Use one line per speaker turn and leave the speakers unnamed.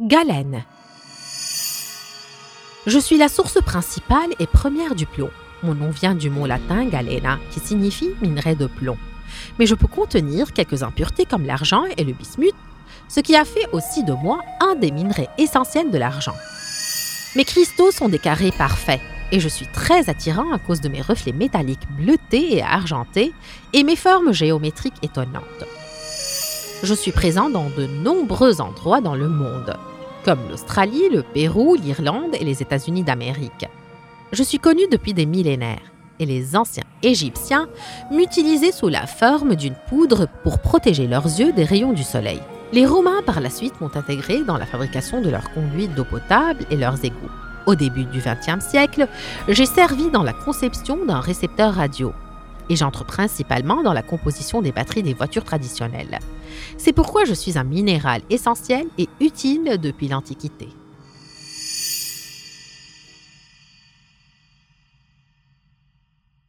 Galène. Je suis la source principale et première du plomb. Mon nom vient du mot latin galena, qui signifie minerai de plomb. Mais je peux contenir quelques impuretés comme l'argent et le bismuth, ce qui a fait aussi de moi un des minerais essentiels de l'argent. Mes cristaux sont des carrés parfaits et je suis très attirant à cause de mes reflets métalliques bleutés et argentés et mes formes géométriques étonnantes. Je suis présent dans de nombreux endroits dans le monde, comme l'Australie, le Pérou, l'Irlande et les États-Unis d'Amérique. Je suis connu depuis des millénaires et les anciens Égyptiens m'utilisaient sous la forme d'une poudre pour protéger leurs yeux des rayons du soleil. Les Romains par la suite m'ont intégré dans la fabrication de leurs conduites d'eau potable et leurs égouts. Au début du XXe siècle, j'ai servi dans la conception d'un récepteur radio et j'entre principalement dans la composition des batteries des voitures traditionnelles. C'est pourquoi je suis un minéral essentiel et utile depuis l'Antiquité.